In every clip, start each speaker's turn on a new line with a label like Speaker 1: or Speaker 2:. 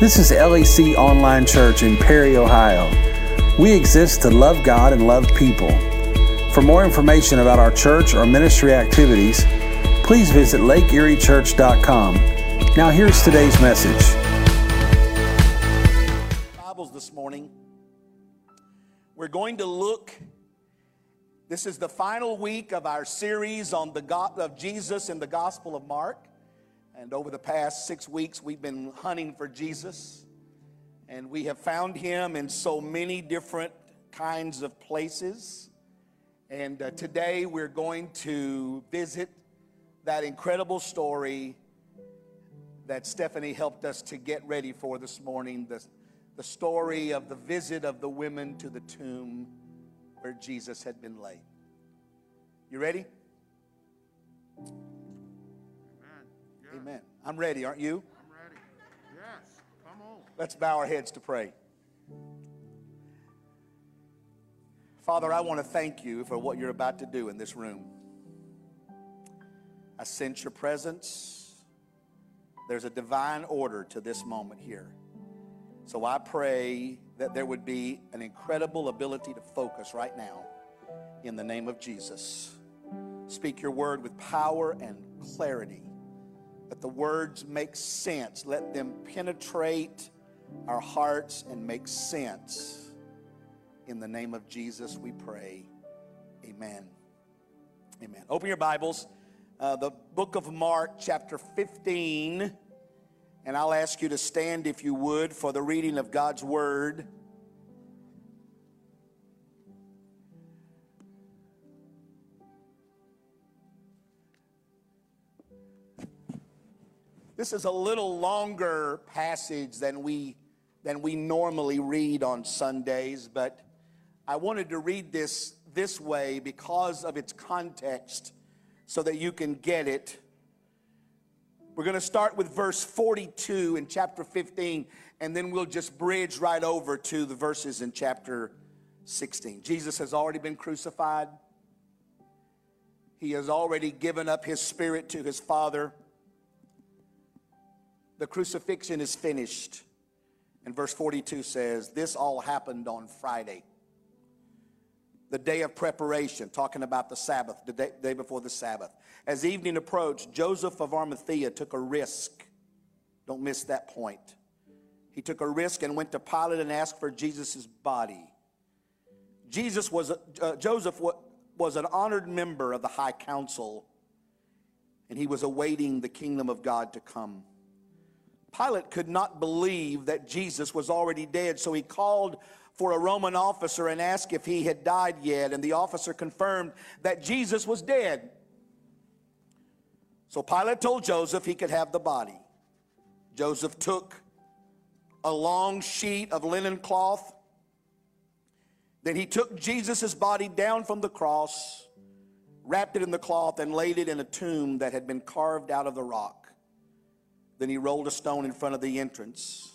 Speaker 1: This is LEC Online Church in Perry, Ohio. We exist to love God and love people. For more information about our church or ministry activities, please visit lakeeriechurch.com. Now, here's today's message.
Speaker 2: Bibles this morning. We're going to look. This is the final week of our series on the God of Jesus in the Gospel of Mark. And over the past six weeks, we've been hunting for Jesus. And we have found him in so many different kinds of places. And uh, today we're going to visit that incredible story that Stephanie helped us to get ready for this morning the, the story of the visit of the women to the tomb where Jesus had been laid. You ready? Amen. I'm ready, aren't you?
Speaker 3: I'm ready. Yes. Come on.
Speaker 2: Let's bow our heads to pray. Father, I want to thank you for what you're about to do in this room. I sense your presence. There's a divine order to this moment here. So I pray that there would be an incredible ability to focus right now in the name of Jesus. Speak your word with power and clarity. Let the words make sense. Let them penetrate our hearts and make sense. In the name of Jesus, we pray. Amen. Amen. Open your Bibles. Uh, the book of Mark, chapter 15. And I'll ask you to stand, if you would, for the reading of God's word. This is a little longer passage than we, than we normally read on Sundays, but I wanted to read this this way because of its context so that you can get it. We're going to start with verse 42 in chapter 15, and then we'll just bridge right over to the verses in chapter 16. Jesus has already been crucified, he has already given up his spirit to his Father. The crucifixion is finished. And verse 42 says, This all happened on Friday, the day of preparation, talking about the Sabbath, the day, day before the Sabbath. As evening approached, Joseph of Arimathea took a risk. Don't miss that point. He took a risk and went to Pilate and asked for Jesus' body. Jesus was, uh, Joseph was an honored member of the high council, and he was awaiting the kingdom of God to come. Pilate could not believe that Jesus was already dead, so he called for a Roman officer and asked if he had died yet, and the officer confirmed that Jesus was dead. So Pilate told Joseph he could have the body. Joseph took a long sheet of linen cloth. Then he took Jesus' body down from the cross, wrapped it in the cloth, and laid it in a tomb that had been carved out of the rock. Then he rolled a stone in front of the entrance.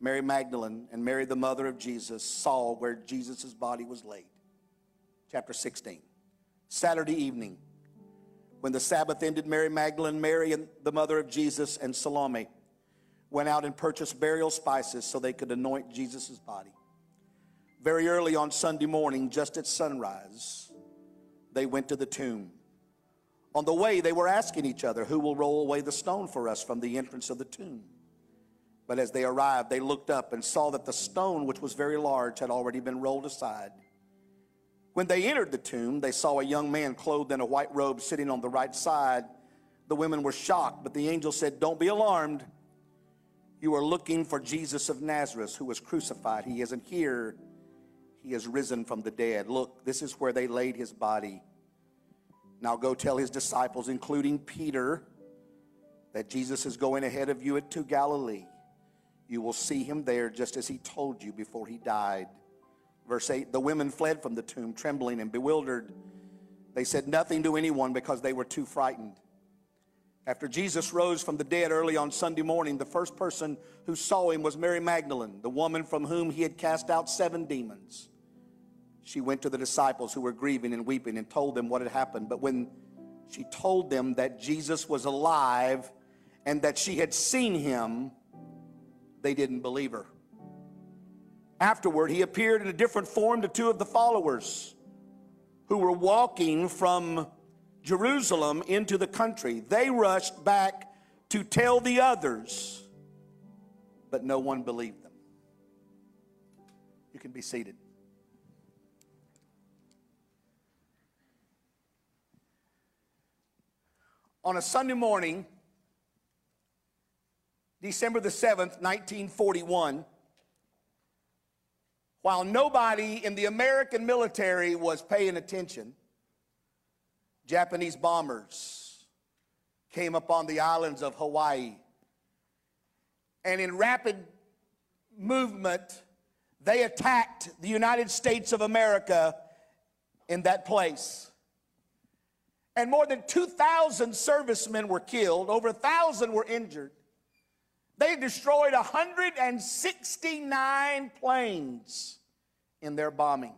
Speaker 2: Mary Magdalene and Mary, the mother of Jesus, saw where Jesus' body was laid. Chapter 16. Saturday evening, when the Sabbath ended, Mary Magdalene, Mary, and the mother of Jesus, and Salome went out and purchased burial spices so they could anoint Jesus' body. Very early on Sunday morning, just at sunrise, they went to the tomb. On the way, they were asking each other, Who will roll away the stone for us from the entrance of the tomb? But as they arrived, they looked up and saw that the stone, which was very large, had already been rolled aside. When they entered the tomb, they saw a young man clothed in a white robe sitting on the right side. The women were shocked, but the angel said, Don't be alarmed. You are looking for Jesus of Nazareth, who was crucified. He isn't here, he has risen from the dead. Look, this is where they laid his body. Now go tell his disciples, including Peter, that Jesus is going ahead of you to Galilee. You will see him there just as he told you before he died. Verse 8 The women fled from the tomb, trembling and bewildered. They said nothing to anyone because they were too frightened. After Jesus rose from the dead early on Sunday morning, the first person who saw him was Mary Magdalene, the woman from whom he had cast out seven demons she went to the disciples who were grieving and weeping and told them what had happened. But when she told them that Jesus was alive and that she had seen him, they didn't believe her. Afterward, he appeared in a different form to two of the followers who were walking from Jerusalem into the country. They rushed back to tell the others, but no one believed them. You can be seated. On a Sunday morning, December the 7th, 1941, while nobody in the American military was paying attention, Japanese bombers came upon the islands of Hawaii. And in rapid movement, they attacked the United States of America in that place. And more than 2,000 servicemen were killed, over 1,000 were injured. They destroyed 169 planes in their bombing.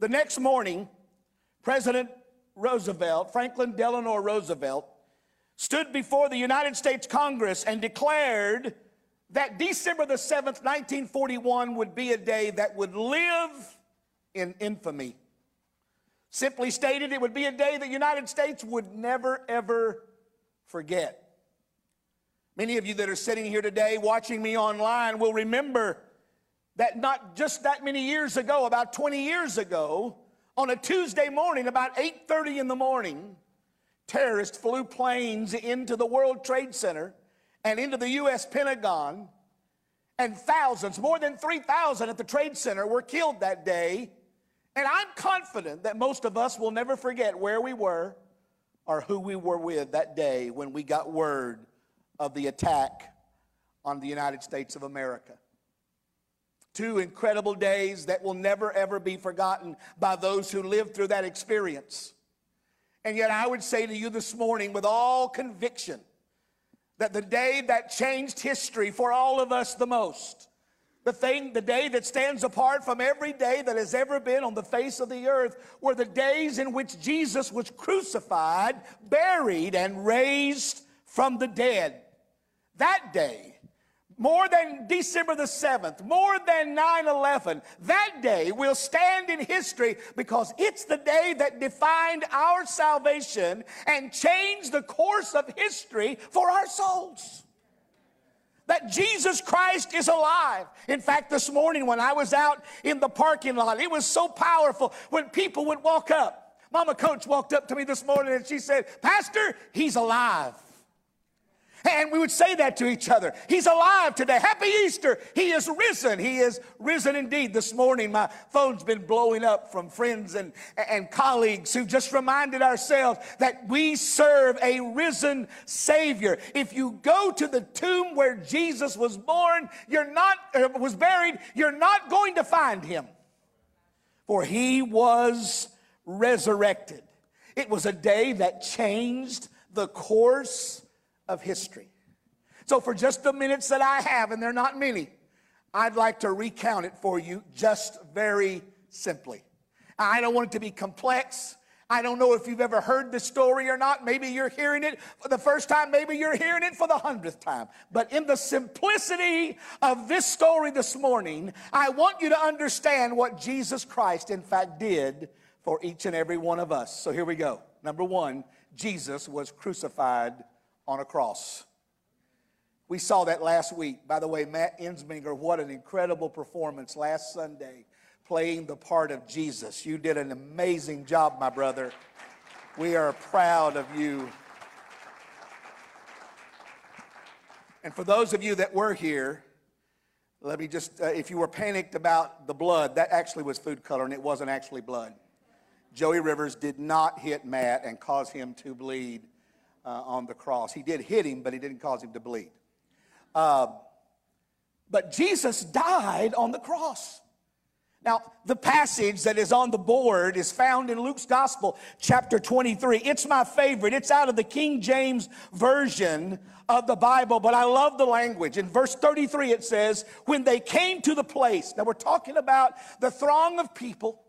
Speaker 2: The next morning, President Roosevelt, Franklin Delano Roosevelt, stood before the United States Congress and declared that December the 7th, 1941 would be a day that would live in infamy. Simply stated, it would be a day the United States would never, ever forget. Many of you that are sitting here today watching me online will remember that not just that many years ago, about 20 years ago, on a Tuesday morning, about 8:30 in the morning, terrorists flew planes into the World Trade Center and into the US Pentagon, and thousands, more than 3,000 at the Trade Center were killed that day. And I'm confident that most of us will never forget where we were or who we were with that day when we got word of the attack on the United States of America. Two incredible days that will never ever be forgotten by those who lived through that experience. And yet, I would say to you this morning with all conviction that the day that changed history for all of us the most, the thing, the day that stands apart from every day that has ever been on the face of the earth, were the days in which Jesus was crucified, buried, and raised from the dead. That day, more than December the 7th, more than 9 11, that day will stand in history because it's the day that defined our salvation and changed the course of history for our souls. That Jesus Christ is alive. In fact, this morning when I was out in the parking lot, it was so powerful when people would walk up. Mama Coach walked up to me this morning and she said, Pastor, he's alive. And we would say that to each other. He's alive today. Happy Easter. He is risen. He is risen indeed. This morning, my phone's been blowing up from friends and, and colleagues who just reminded ourselves that we serve a risen Savior. If you go to the tomb where Jesus was born, you're not, uh, was buried, you're not going to find him. For he was resurrected. It was a day that changed the course of history. So, for just the minutes that I have, and they're not many, I'd like to recount it for you just very simply. I don't want it to be complex. I don't know if you've ever heard the story or not. Maybe you're hearing it for the first time. Maybe you're hearing it for the hundredth time. But in the simplicity of this story this morning, I want you to understand what Jesus Christ, in fact, did for each and every one of us. So here we go. Number one, Jesus was crucified on a cross. We saw that last week. By the way, Matt Ensminger, what an incredible performance last Sunday playing the part of Jesus. You did an amazing job, my brother. We are proud of you. And for those of you that were here, let me just, uh, if you were panicked about the blood, that actually was food color and it wasn't actually blood. Joey Rivers did not hit Matt and cause him to bleed uh, on the cross. He did hit him, but he didn't cause him to bleed. Uh, but Jesus died on the cross. Now, the passage that is on the board is found in Luke's Gospel, chapter 23. It's my favorite. It's out of the King James Version of the Bible, but I love the language. In verse 33, it says, When they came to the place, now we're talking about the throng of people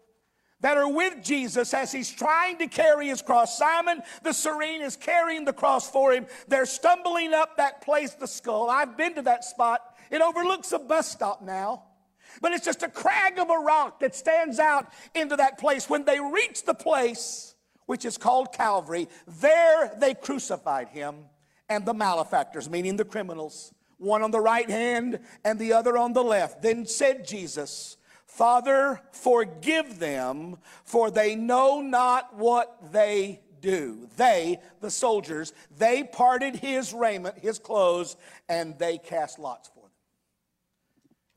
Speaker 2: that are with Jesus as he's trying to carry his cross. Simon the Cyrene is carrying the cross for him. They're stumbling up that place, the skull. I've been to that spot. It overlooks a bus stop now. But it's just a crag of a rock that stands out into that place. When they reach the place, which is called Calvary, there they crucified him and the malefactors, meaning the criminals, one on the right hand and the other on the left. Then said Jesus, Father, forgive them, for they know not what they do. They, the soldiers, they parted his raiment, his clothes, and they cast lots for them.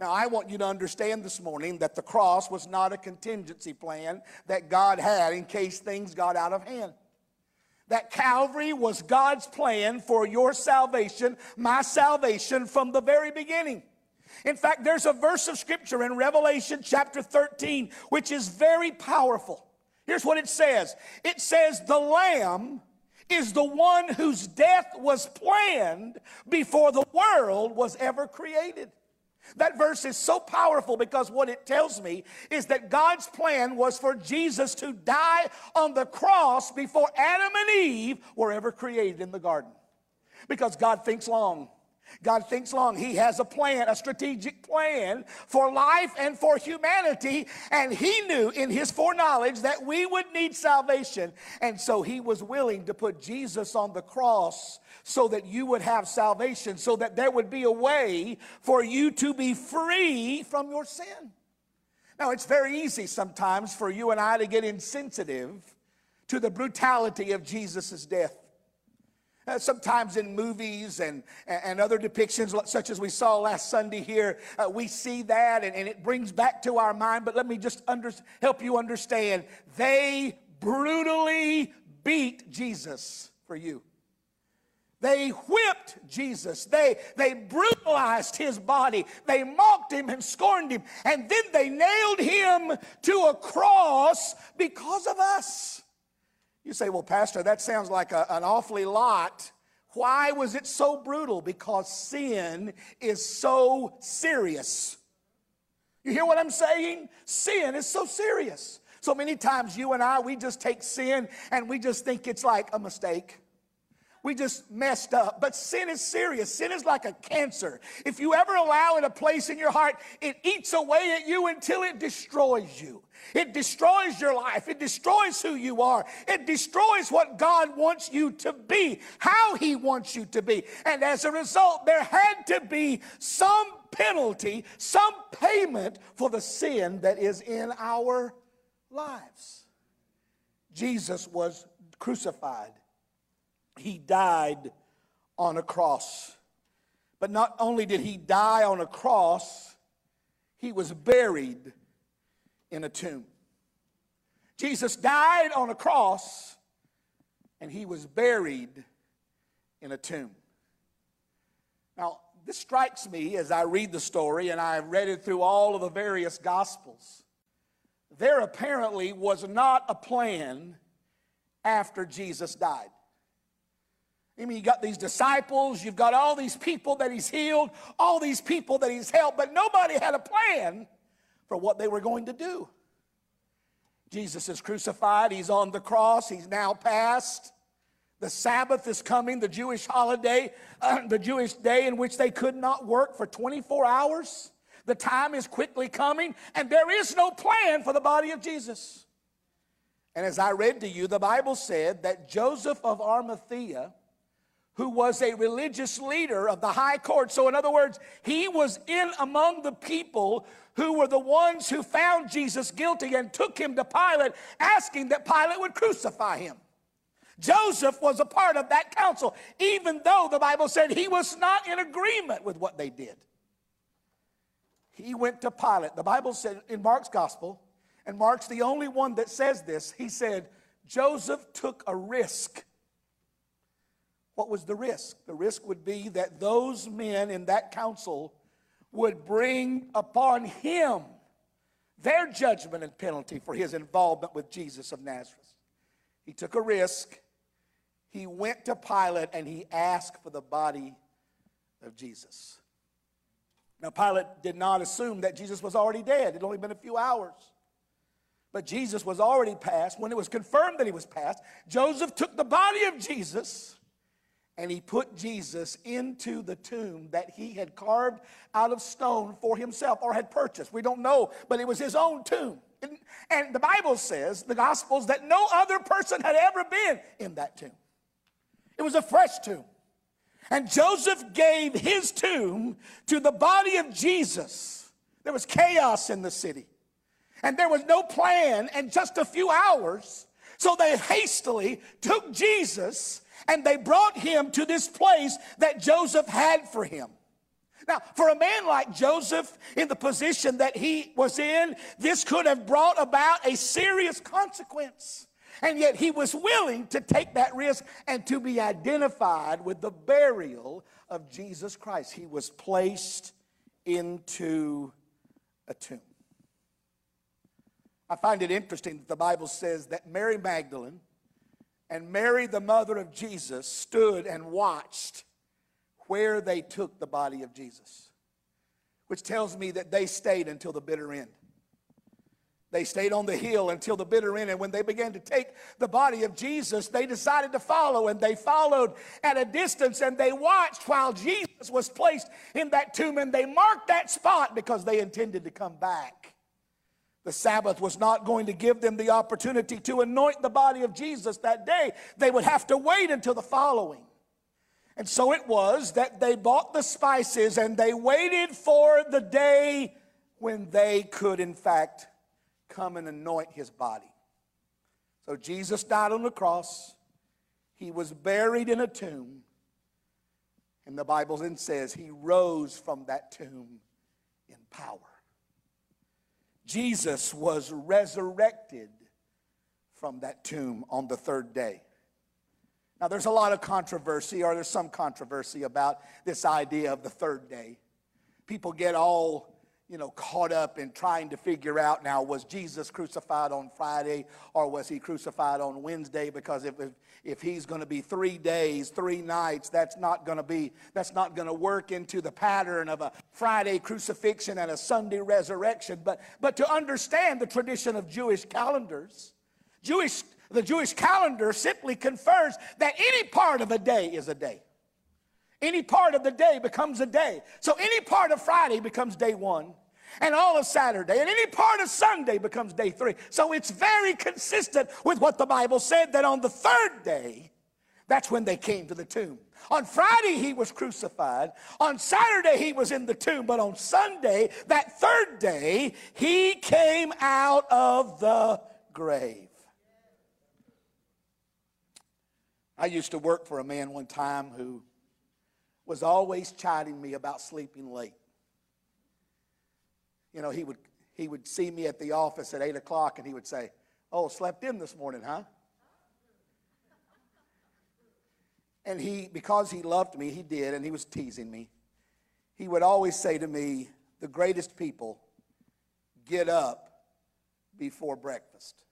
Speaker 2: Now, I want you to understand this morning that the cross was not a contingency plan that God had in case things got out of hand. That Calvary was God's plan for your salvation, my salvation from the very beginning. In fact, there's a verse of scripture in Revelation chapter 13 which is very powerful. Here's what it says it says, The Lamb is the one whose death was planned before the world was ever created. That verse is so powerful because what it tells me is that God's plan was for Jesus to die on the cross before Adam and Eve were ever created in the garden. Because God thinks long. God thinks long. He has a plan, a strategic plan for life and for humanity. And He knew in His foreknowledge that we would need salvation. And so He was willing to put Jesus on the cross so that you would have salvation, so that there would be a way for you to be free from your sin. Now, it's very easy sometimes for you and I to get insensitive to the brutality of Jesus' death. Uh, sometimes in movies and, and other depictions, such as we saw last Sunday here, uh, we see that and, and, it brings back to our mind. But let me just under, help you understand. They brutally beat Jesus for you. They whipped Jesus. They, they brutalized his body. They mocked him and scorned him. And then they nailed him to a cross because of us. You say, well, Pastor, that sounds like a, an awfully lot. Why was it so brutal? Because sin is so serious. You hear what I'm saying? Sin is so serious. So many times you and I, we just take sin and we just think it's like a mistake we just messed up. But sin is serious. Sin is like a cancer. If you ever allow it a place in your heart, it eats away at you until it destroys you. It destroys your life. It destroys who you are. It destroys what God wants you to be, how He wants you to be. And as a result, there had to be some penalty, some payment for the sin that is in our lives. Jesus was crucified he died on a cross. But not only did he die on a cross, he was buried in a tomb. Jesus died on a cross and he was buried in a tomb. Now, this strikes me as I read the story and I've read it through all of the various gospels. There apparently was not a plan after Jesus died. I mean, you got these disciples, you've got all these people that he's healed, all these people that he's helped, but nobody had a plan for what they were going to do. Jesus is crucified, he's on the cross, he's now passed. The Sabbath is coming, the Jewish holiday, uh, the Jewish day in which they could not work for 24 hours. The time is quickly coming, and there is no plan for the body of Jesus. And as I read to you, the Bible said that Joseph of Arimathea who was a religious leader of the high court. So, in other words, he was in among the people who were the ones who found Jesus guilty and took him to Pilate, asking that Pilate would crucify him. Joseph was a part of that council, even though the Bible said he was not in agreement with what they did. He went to Pilate. The Bible said in Mark's gospel, and Mark's the only one that says this, he said, Joseph took a risk what was the risk? The risk would be that those men in that council would bring upon him their judgment and penalty for his involvement with Jesus of Nazareth. He took a risk. He went to Pilate and he asked for the body of Jesus. Now, Pilate did not assume that Jesus was already dead. It had only been a few hours. But Jesus was already passed. When it was confirmed that he was passed, Joseph took the body of Jesus and he put Jesus into the tomb that he had carved out of stone for himself or had purchased. We don't know, but it was his own tomb. And, the Bible says, the Gospels, that no other person had ever been in that tomb. It was a fresh tomb. And Joseph gave his tomb to the body of Jesus. There was chaos in the city and there was no plan and just a few hours. So they hastily took Jesus and they brought him to this place that Joseph had for him. Now, for a man like Joseph, in the position that he was in, this could have brought about a serious consequence. And yet he was willing to take that risk and to be identified with the burial of Jesus Christ. He was placed into a tomb. I find it interesting that the Bible says that Mary Magdalene and Mary, the mother of Jesus, stood and watched where they took the body of Jesus, which tells me that they stayed until the bitter end. They stayed on the hill until the bitter end. And when they began to take the body of Jesus, they decided to follow. And they followed at a distance and they watched while Jesus was placed in that tomb. And they marked that spot because they intended to come back. The Sabbath was not going to give them the opportunity to anoint the body of Jesus that day. They would have to wait until the following. And so it was that they bought the spices and they waited for the day when they could, in fact, come and anoint his body. So Jesus died on the cross. He was buried in a tomb. And the Bible then says he rose from that tomb in power. Jesus was resurrected from that tomb on the third day. Now, there's a lot of controversy, or there's some controversy about this idea of the third day. People get all you know, caught up in trying to figure out now was Jesus crucified on Friday or was he crucified on Wednesday? Because if, if, if he's going to be three days, three nights, that's not going to be, that's not going to work into the pattern of a Friday crucifixion and a Sunday resurrection. But, but to understand the tradition of Jewish calendars, Jewish, the Jewish calendar simply confers that any part of a day is a day. Any part of the day becomes a day. So any part of Friday becomes day one and all of Saturday, and any part of Sunday becomes day three. So it's very consistent with what the Bible said that on the third day, that's when they came to the tomb. On Friday, he was crucified. On Saturday, he was in the tomb. But on Sunday, that third day, he came out of the grave. I used to work for a man one time who was always chiding me about sleeping late you know, he would, he would see me at the office at 8 o'clock and he would say, Oh, slept in this morning, huh? And he, because he loved me, he did, and he was teasing me. He would always say to me, The greatest people get up before breakfast.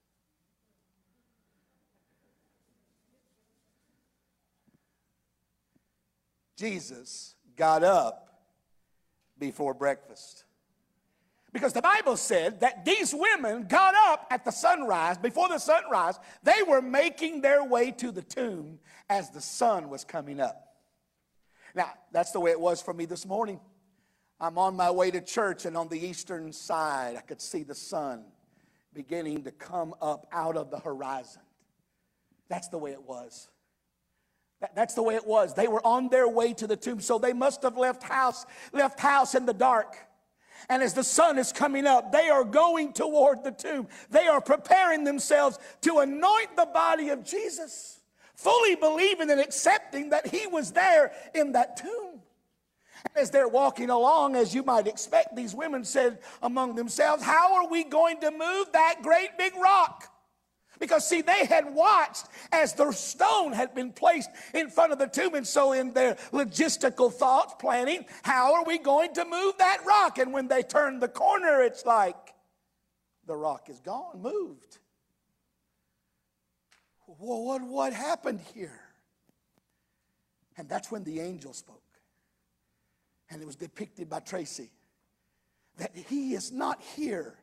Speaker 2: Jesus got up before breakfast. Because the Bible said that these women got up at the sunrise, before the sunrise, they were making their way to the tomb as the sun was coming up. Now, that's the way it was for me this morning. I'm on my way to church, and on the eastern side, I could see the sun beginning to come up out of the horizon. That's the way it was. That's the way it was. They were on their way to the tomb, so they must have left house, left house in the dark. And as the sun is coming up, they are going toward the tomb. They are preparing themselves to anoint the body of Jesus, fully believing and accepting that he was there in that tomb. And as they're walking along, as you might expect, these women said among themselves, How are we going to move that great big rock? Because, see, they had watched as the stone had been placed in front of the tomb. And so, in their logistical thoughts, planning, how are we going to move that rock? And when they turned the corner, it's like the rock is gone, moved. Well, what, what happened here? And that's when the angel spoke. And it was depicted by Tracy that he is not here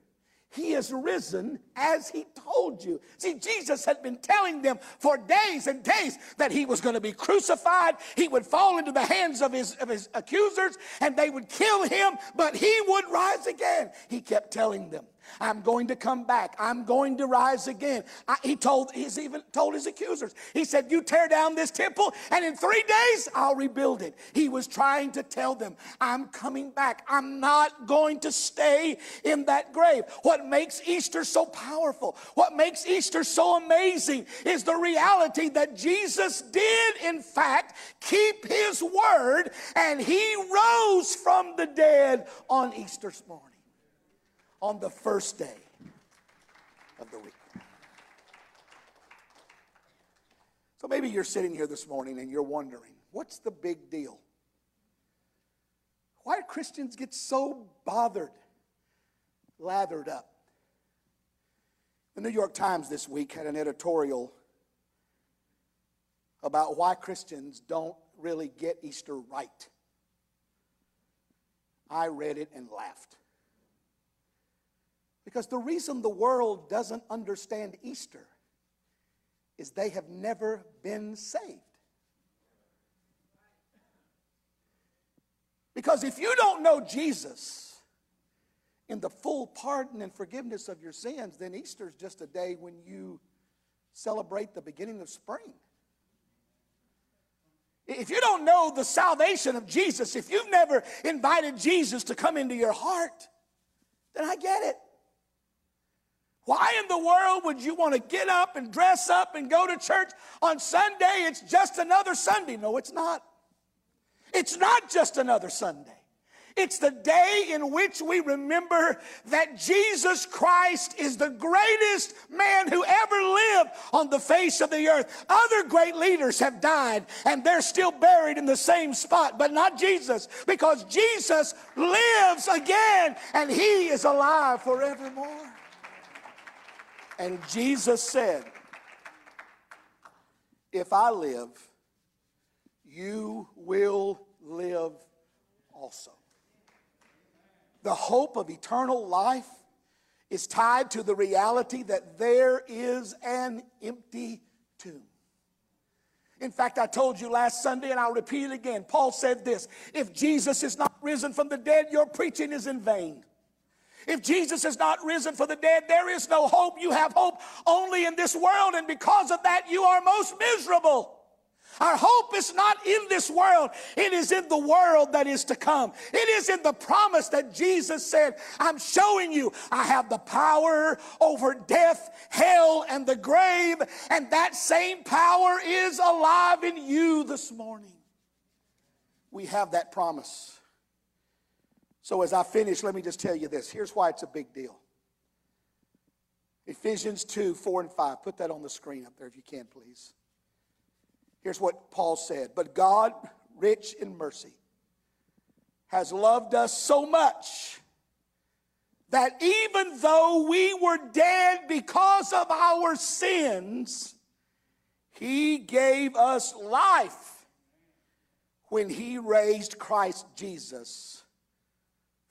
Speaker 2: He is risen as he told you. See, Jesus had been telling them for days and days that he was going to be crucified. He would fall into the hands of his, of his accusers and they would kill him, but he would rise again. He kept telling them. I'm going to come back. I'm going to rise again. I, he told, he's even told his accusers. He said, You tear down this temple, and in three days I'll rebuild it. He was trying to tell them, I'm coming back. I'm not going to stay in that grave. What makes Easter so powerful, what makes Easter so amazing, is the reality that Jesus did, in fact, keep his word, and he rose from the dead on Easter's morning on the first day of the week. So maybe you're sitting here this morning and you're wondering, what's the big deal? Why do Christians get so bothered, lathered up? The New York Times this week had an editorial about why Christians don't really get Easter right. I read it and laughed. Because the reason the world doesn't understand Easter is they have never been saved. Because if you don't know Jesus in the full pardon and forgiveness of your sins, then Easter is just a day when you celebrate the beginning of spring. If you don't know the salvation of Jesus, if you've never invited Jesus to come into your heart, then I get it. Why in the world would you want to get up and dress up and go to church on Sunday? It's just another Sunday. No, it's not. It's not just another Sunday. It's the day in which we remember that Jesus Christ is the greatest man who ever lived on the face of the earth. Other great leaders have died and they're still buried in the same spot, but not Jesus because Jesus lives again and he is alive forevermore. And Jesus said, If I live, you will live also. The hope of eternal life is tied to the reality that there is an empty tomb. In fact, I told you last Sunday, and I'll repeat it again. Paul said this If Jesus is not risen from the dead, your preaching is in vain. If Jesus has not risen for the dead, there is no hope. You have hope only in this world, and because of that, you are most miserable. Our hope is not in this world. It is in the world that is to come. It is in the promise that Jesus said, I'm showing you I have the power over death, hell, and the grave. And that same power is alive in you this morning. We have that promise. So, as I finish, let me just tell you this. Here's why it's a big deal Ephesians 2 4 and 5. Put that on the screen up there if you can, please. Here's what Paul said But God, rich in mercy, has loved us so much that even though we were dead because of our sins, he gave us life when he raised Christ Jesus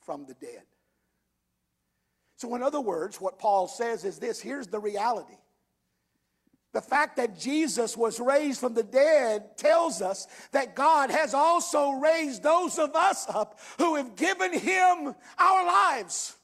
Speaker 2: from the dead. So, in other words, what Paul says is this here's the reality. The fact that Jesus was raised from the dead tells us that God has also raised those of us up who have given Him our lives,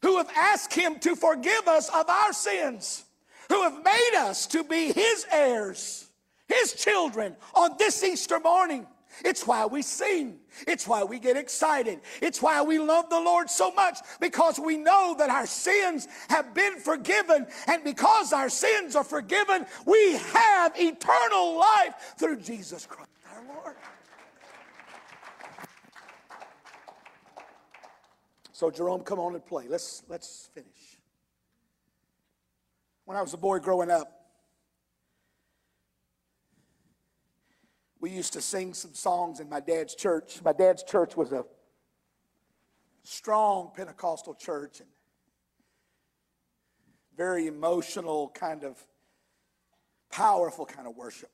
Speaker 2: who have asked Him to forgive us of our sins, who have made us to be His heirs, His children on this Easter morning. It's why we sing. It's why we get excited. It's why we love the Lord so much because we know that our sins have been forgiven. And because our sins are forgiven, we have eternal life through Jesus Christ our Lord. So, Jerome, come on and play. Let's, let's finish. When I was a boy growing up, we used to sing some songs in my dad's church. My dad's church was a strong Pentecostal church and very emotional, kind of powerful kind of worship.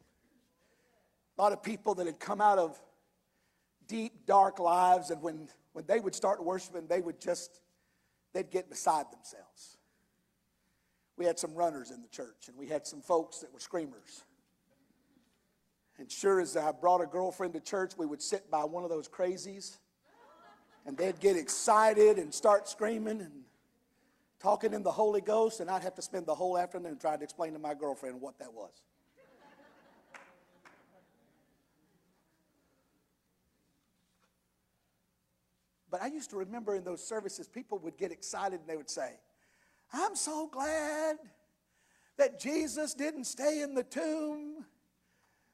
Speaker 2: A lot of people that had come out of deep, dark lives, and when, when they would start worshiping, they would just they'd get beside themselves. We had some runners in the church, and we had some folks that were screamers. And sure as I brought a girlfriend to church, we would sit by one of those crazies, and they'd get excited and start screaming and talking in the Holy Ghost, and I'd have to spend the whole afternoon trying to explain to my girlfriend what that was. But I used to remember in those services, people would get excited and they would say, I'm so glad that Jesus didn't stay in the tomb,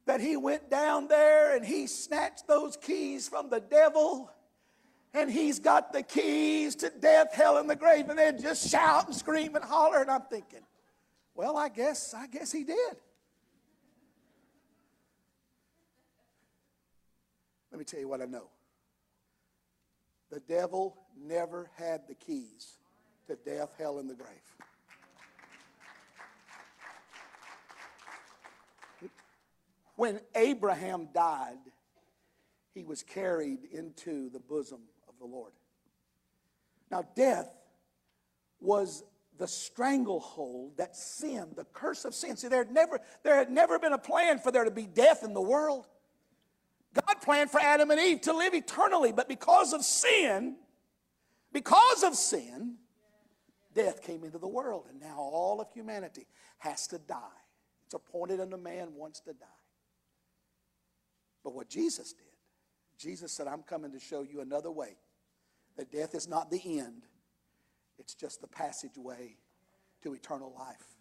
Speaker 2: that he went down there and he snatched those keys from the devil. And he's got the keys to death, hell, and the grave, and they'd just shout and scream and holler. And I'm thinking, well, I guess, I guess he did. Let me tell you what I know. The devil never had the keys to death, hell, and the grave. When Abraham died, he was carried into the bosom of the Lord. Now, death was the stranglehold that sin, the curse of sin. See, there had never, there had never been a plan for there to be death in the world. God planned for Adam and Eve to live eternally, but because of sin, because of sin, death came into the world, and now all of humanity has to die. It's appointed unto man once to die. But what Jesus did, Jesus said, I'm coming to show you another way. That death is not the end, it's just the passageway to eternal life.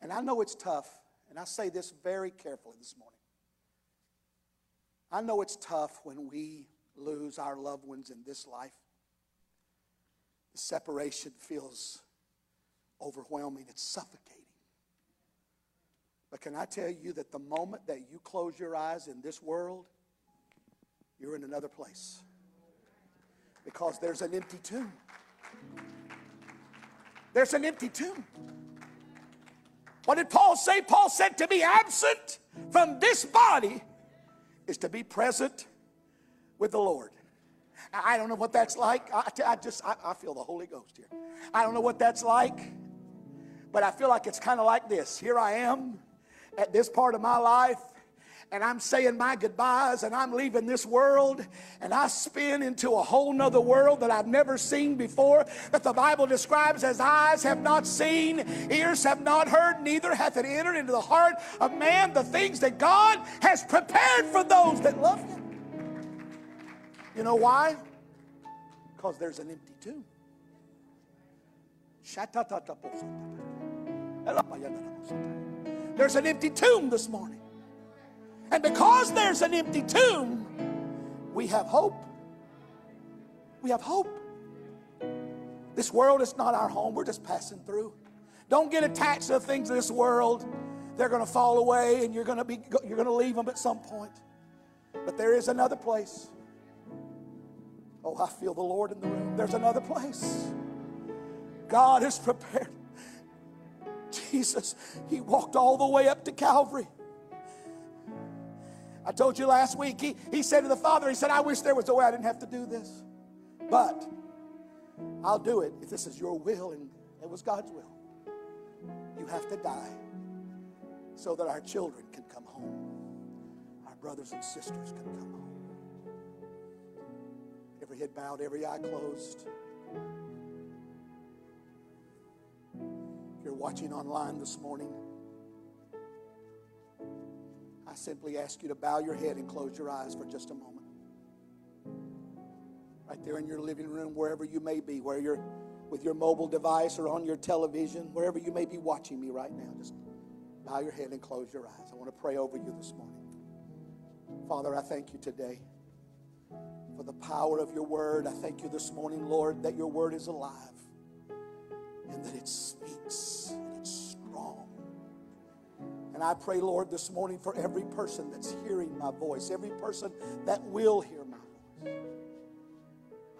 Speaker 2: And I know it's tough, and I say this very carefully this morning. I know it's tough when we lose our loved ones in this life. The separation feels overwhelming, it's suffocating. But can I tell you that the moment that you close your eyes in this world, you're in another place? Because there's an empty tomb. There's an empty tomb. What did Paul say? Paul said to be absent from this body is to be present with the Lord. I don't know what that's like. I, I just, I, I feel the Holy Ghost here. I don't know what that's like, but I feel like it's kind of like this. Here I am at this part of my life, and I'm saying my goodbyes and I'm leaving this world and I spin into a whole nother world that I've never seen before that the Bible describes as eyes have not seen, ears have not heard, neither hath it entered into the heart of man the things that God has prepared for those that love him. You know why? Because there's an empty tomb. There's an empty tomb this morning. And because there's an empty tomb, we have hope. We have hope. This world is not our home, we're just passing through. Don't get attached to the things of this world. They're going to fall away and you're going to be you're going to leave them at some point. But there is another place. Oh, I feel the Lord in the room. There's another place. God has prepared. Jesus, He walked all the way up to Calvary. I told you last week, he, he said to the Father, He said, I wish there was a way I didn't have to do this. But I'll do it if this is your will and it was God's will. You have to die so that our children can come home, our brothers and sisters can come home. Every head bowed, every eye closed. You're watching online this morning, I simply ask you to bow your head and close your eyes for just a moment. Right there in your living room, wherever you may be, where you're with your mobile device or on your television, wherever you may be watching me right now, just bow your head and close your eyes. I want to pray over you this morning. Father, I thank you today for the power of your word. I thank you this morning, Lord, that your word is alive and that it speaks and it's strong. And I pray, Lord, this morning for every person that's hearing my voice, every person that will hear my voice.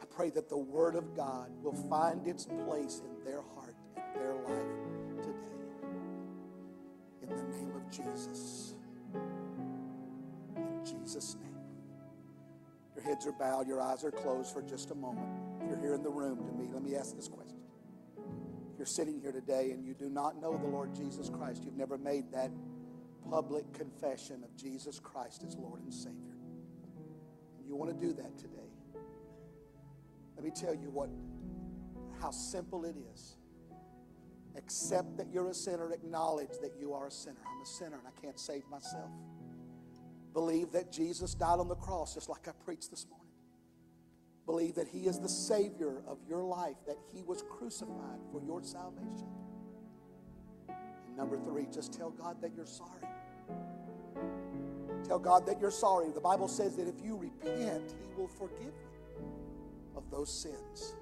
Speaker 2: I pray that the Word of God will find its place in their heart and their life today. In the name of Jesus. In Jesus' name. Your heads are bowed, your eyes are closed for just a moment. If you're here in the room to me, let me ask this question. You're sitting here today and you do not know the Lord Jesus Christ, you've never made that public confession of Jesus Christ as Lord and Savior. You want to do that today. Let me tell you what how simple it is. Accept that you're a sinner, acknowledge that you are a sinner. I'm a sinner and I can't save myself. Believe that Jesus died on the cross just like I preached this morning. Believe that He is the Savior of your life, that He was crucified for your salvation. And number three, just tell God that you're sorry. Tell God that you're sorry. The Bible says that if you repent, He will forgive you of those sins.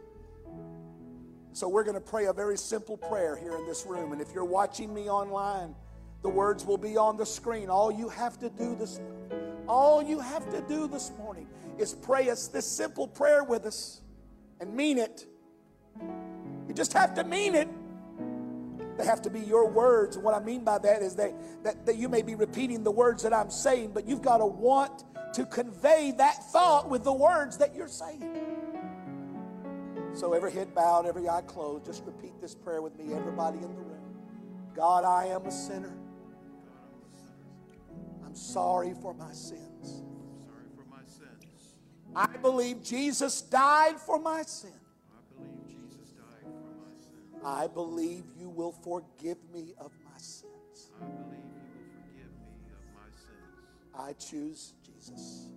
Speaker 2: So we're going to pray a very simple prayer here in this room. And if you're watching me online, the words will be on the screen. All you have to do this all you have to do this morning is pray us this simple prayer with us and mean it. You just have to mean it. They have to be your words. And what I mean by that is that, that, that you may be repeating the words that I'm saying, but you've got to want to convey that thought with the words that you're saying. So, every head bowed, every eye closed, just repeat this prayer with me, everybody in the room. God, I am a sinner. I'm sorry for my sins. I believe Jesus died for my sin.
Speaker 3: I believe Jesus died for my sin.
Speaker 2: I believe you will forgive me of my sins.
Speaker 3: I believe you will forgive me of my sins.
Speaker 2: I choose Jesus.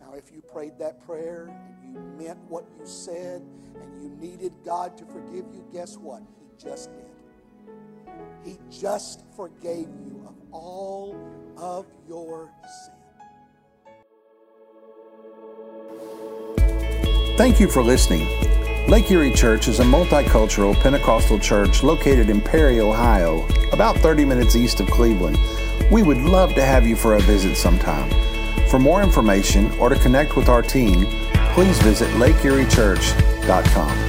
Speaker 2: Now, if you prayed that prayer and you meant what you said and you needed God to forgive you, guess what? He just did. He just forgave you of all of your sin.
Speaker 1: Thank you for listening. Lake Erie Church is a multicultural Pentecostal church located in Perry, Ohio, about 30 minutes east of Cleveland. We would love to have you for a visit sometime. For more information or to connect with our team, please visit lakeeriechurch.com.